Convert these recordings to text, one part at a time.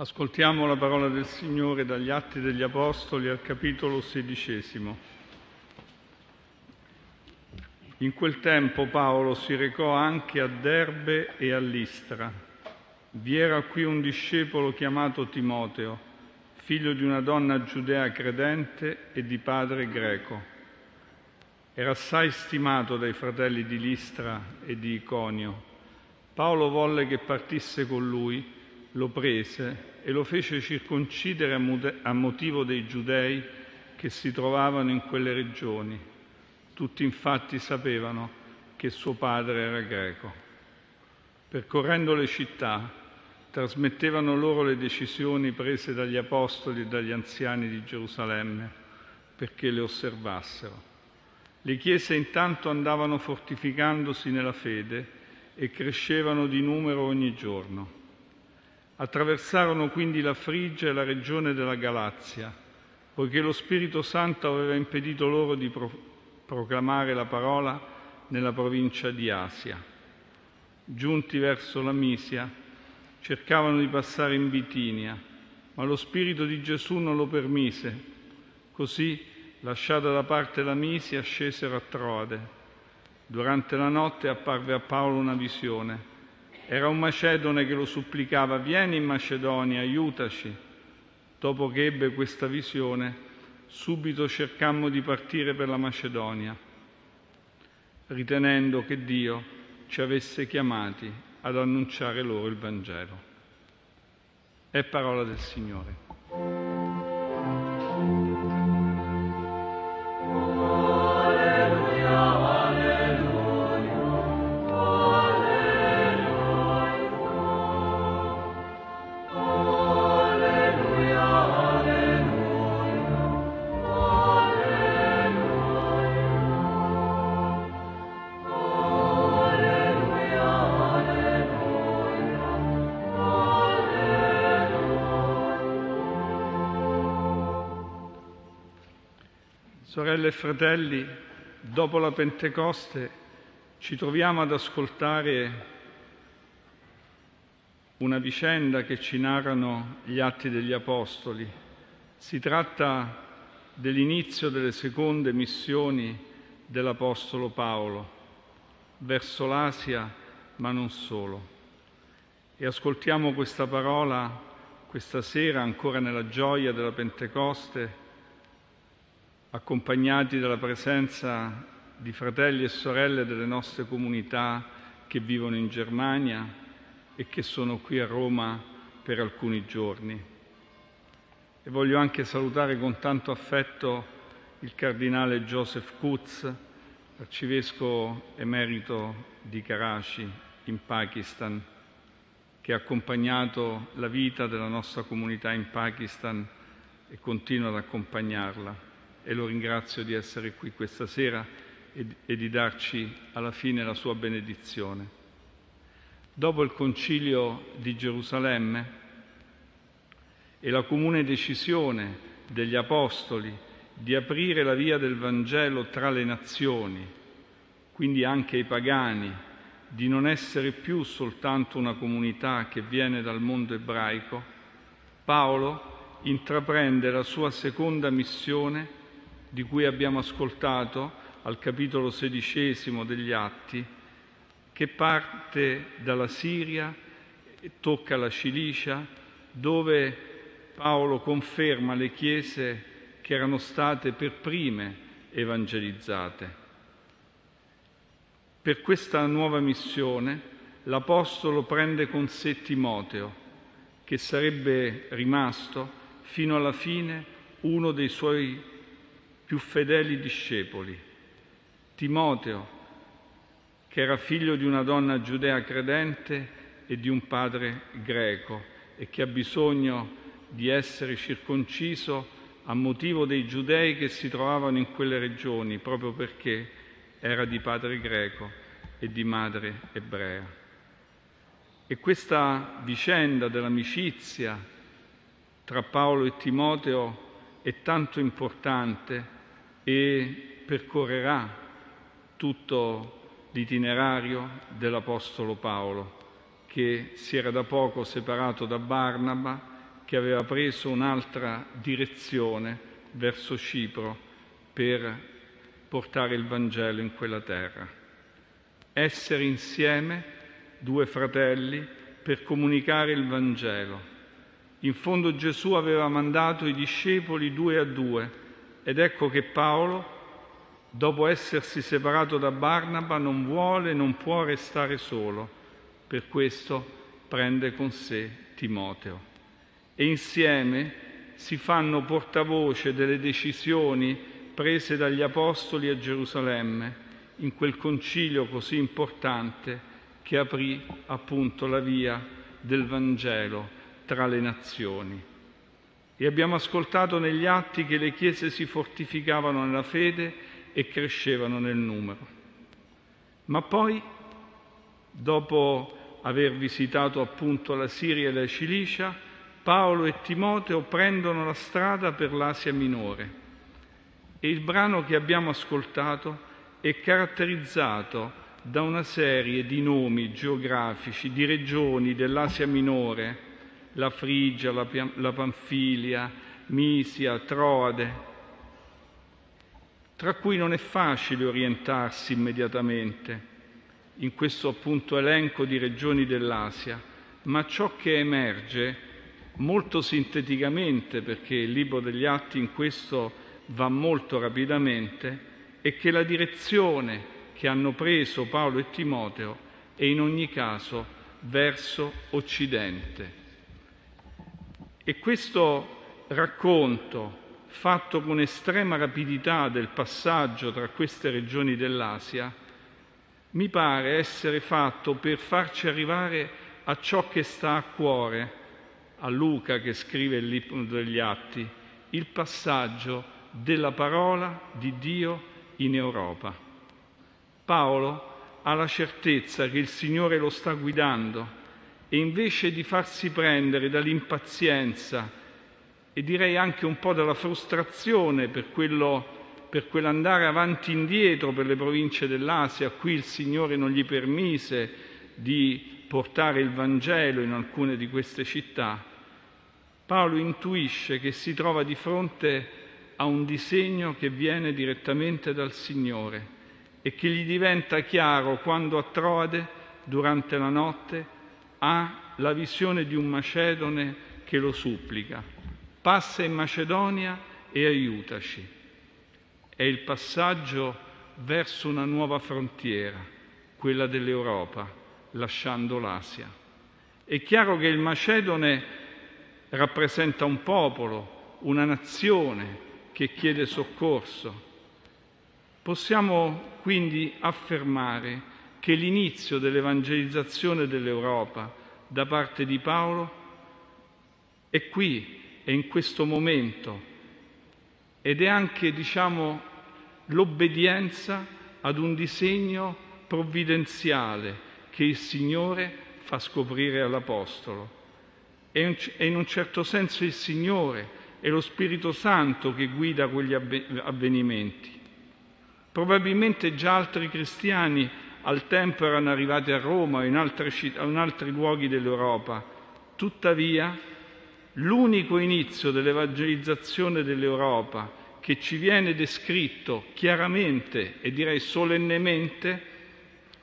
Ascoltiamo la parola del Signore dagli Atti degli Apostoli al capitolo sedicesimo. In quel tempo Paolo si recò anche a Derbe e a Listra. Vi era qui un discepolo chiamato Timoteo, figlio di una donna giudea credente e di padre greco. Era assai stimato dai fratelli di Listra e di Iconio. Paolo volle che partisse con lui, lo prese e lo fece circoncidere a motivo dei giudei che si trovavano in quelle regioni. Tutti infatti sapevano che suo padre era greco. Percorrendo le città, trasmettevano loro le decisioni prese dagli apostoli e dagli anziani di Gerusalemme perché le osservassero. Le chiese intanto andavano fortificandosi nella fede e crescevano di numero ogni giorno. Attraversarono quindi la Frigia e la regione della Galazia, poiché lo Spirito Santo aveva impedito loro di pro- proclamare la parola nella provincia di Asia. Giunti verso la Misia, cercavano di passare in Bitinia, ma lo Spirito di Gesù non lo permise. Così, lasciata da parte la Misia, scesero a Troade. Durante la notte apparve a Paolo una visione era un macedone che lo supplicava, vieni in Macedonia, aiutaci. Dopo che ebbe questa visione, subito cercammo di partire per la Macedonia, ritenendo che Dio ci avesse chiamati ad annunciare loro il Vangelo. È parola del Signore. Sorelle e fratelli, dopo la Pentecoste ci troviamo ad ascoltare una vicenda che ci narrano gli atti degli Apostoli. Si tratta dell'inizio delle seconde missioni dell'Apostolo Paolo verso l'Asia, ma non solo. E ascoltiamo questa parola questa sera ancora nella gioia della Pentecoste accompagnati dalla presenza di fratelli e sorelle delle nostre comunità che vivono in Germania e che sono qui a Roma per alcuni giorni. E voglio anche salutare con tanto affetto il cardinale Joseph Kutz, arcivescovo emerito di Karachi in Pakistan, che ha accompagnato la vita della nostra comunità in Pakistan e continua ad accompagnarla e lo ringrazio di essere qui questa sera e, di darci alla fine la sua benedizione. Dopo il concilio di Gerusalemme e la comune decisione degli Apostoli di aprire la via del Vangelo tra le nazioni, quindi anche i pagani, di non essere più soltanto una comunità che viene dal mondo ebraico, Paolo intraprende la sua seconda missione di cui abbiamo ascoltato al capitolo sedicesimo degli Atti, che parte dalla Siria e tocca la Cilicia, dove Paolo conferma le chiese che erano state per prime evangelizzate. Per questa nuova missione l'Apostolo prende con sé Timoteo, che sarebbe rimasto fino alla fine uno dei suoi più fedeli discepoli. Timoteo, che era figlio di una donna giudea credente e di un padre greco e che ha bisogno di essere circonciso a motivo dei giudei che si trovavano in quelle regioni, proprio perché era di padre greco e di madre ebrea. E questa vicenda dell'amicizia tra Paolo e Timoteo è tanto importante e percorrerà tutto l'itinerario dell'Apostolo Paolo, che si era da poco separato da Barnaba che aveva preso un'altra direzione verso Cipro per portare il Vangelo in quella terra. Essere insieme, due fratelli, per comunicare il Vangelo. In fondo Gesù aveva mandato i discepoli due a due ed ecco che Paolo, dopo essersi separato da Barnaba, non vuole, non può restare solo. Per questo prende con sé Timoteo. E insieme si fanno portavoce delle decisioni prese dagli Apostoli a Gerusalemme in quel concilio così importante che aprì appunto la via del Vangelo tra le nazioni. E abbiamo ascoltato negli atti che le chiese si fortificavano nella fede e crescevano nel numero. Ma poi, dopo aver visitato appunto la Siria e la Cilicia, Paolo e Timoteo prendono la strada per l'Asia minore. E il brano che abbiamo ascoltato è caratterizzato da una serie di nomi geografici, di regioni dell'Asia minore, la Frigia, la, la Panfilia, Misia, Troade, tra cui non è facile orientarsi immediatamente in questo appunto elenco di regioni dell'Asia, ma ciò che emerge molto sinteticamente, perché il libro degli Atti in questo va molto rapidamente, è che la direzione che hanno preso Paolo e Timoteo è in ogni caso verso Occidente. E questo racconto, fatto con estrema rapidità del passaggio tra queste regioni dell'Asia, mi pare essere fatto per farci arrivare a ciò che sta a cuore a Luca che scrive il libro degli Atti, il passaggio della parola di Dio in Europa. Paolo ha la certezza che il Signore lo sta guidando e invece di farsi prendere dall'impazienza e direi anche un po' dalla frustrazione per, quello, per quell'andare avanti e indietro per le province dell'Asia, a cui il Signore non gli permise di portare il Vangelo in alcune di queste città, Paolo intuisce che si trova di fronte a un disegno che viene direttamente dal Signore e che gli diventa chiaro quando a Troade, durante la notte, ha la visione di un macedone che lo supplica. Passa in Macedonia e aiutaci. È il passaggio verso una nuova frontiera, quella dell'Europa, lasciando l'Asia. È chiaro che il macedone rappresenta un popolo, una nazione che chiede soccorso. Possiamo quindi affermare che l'inizio dell'evangelizzazione dell'Europa da parte di Paolo è qui, è in questo momento ed è anche, diciamo, l'obbedienza ad un disegno provvidenziale che il Signore fa scoprire all'Apostolo. È in un certo senso il Signore, è lo Spirito Santo che guida quegli avvenimenti. Probabilmente già altri cristiani al tempo erano arrivati a Roma o in, in altri luoghi dell'Europa. Tuttavia, l'unico inizio dell'evangelizzazione dell'Europa che ci viene descritto chiaramente e direi solennemente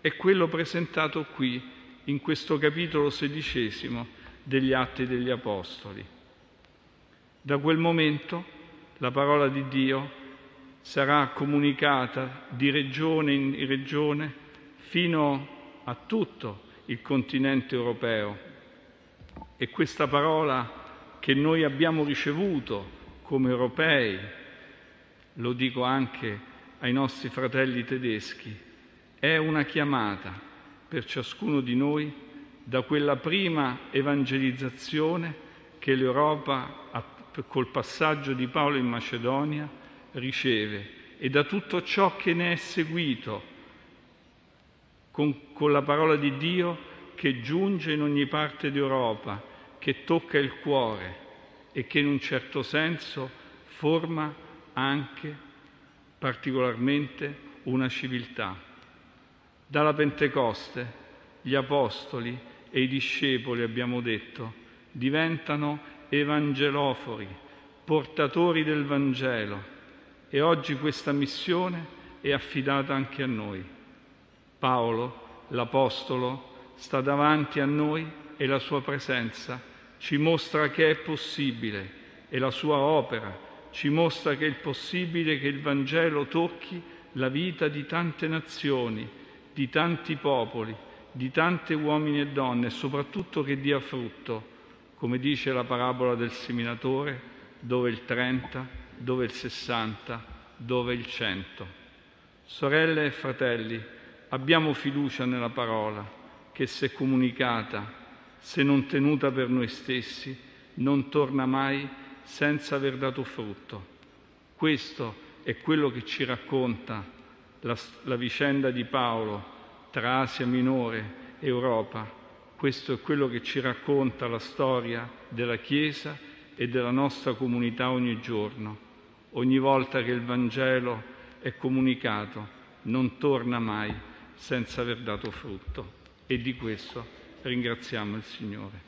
è quello presentato qui, in questo capitolo sedicesimo degli Atti degli Apostoli. Da quel momento la parola di Dio sarà comunicata di regione in regione fino a tutto il continente europeo. E questa parola che noi abbiamo ricevuto come europei, lo dico anche ai nostri fratelli tedeschi, è una chiamata per ciascuno di noi da quella prima evangelizzazione che l'Europa col passaggio di Paolo in Macedonia riceve e da tutto ciò che ne è seguito con, con la parola di Dio che giunge in ogni parte d'Europa, che tocca il cuore e che in un certo senso forma anche particolarmente una civiltà. Dalla Pentecoste gli apostoli e i discepoli, abbiamo detto, diventano evangelofori, portatori del Vangelo e oggi questa missione è affidata anche a noi. Paolo, l'Apostolo, sta davanti a noi e la sua presenza ci mostra che è possibile e la sua opera ci mostra che è possibile che il Vangelo tocchi la vita di tante nazioni, di tanti popoli, di tante uomini e donne e soprattutto che dia frutto, come dice la parabola del seminatore, dove il 30, dove il 60, dove il 100. Sorelle e fratelli, abbiamo fiducia nella parola che se comunicata, se non tenuta per noi stessi, non torna mai senza aver dato frutto. Questo è quello che ci racconta la, la vicenda di Paolo tra Asia Minore e Europa. Questo è quello che ci racconta la storia della Chiesa e della nostra comunità ogni giorno. Ogni volta che il Vangelo è comunicato non torna mai senza aver dato frutto e di questo ringraziamo il Signore.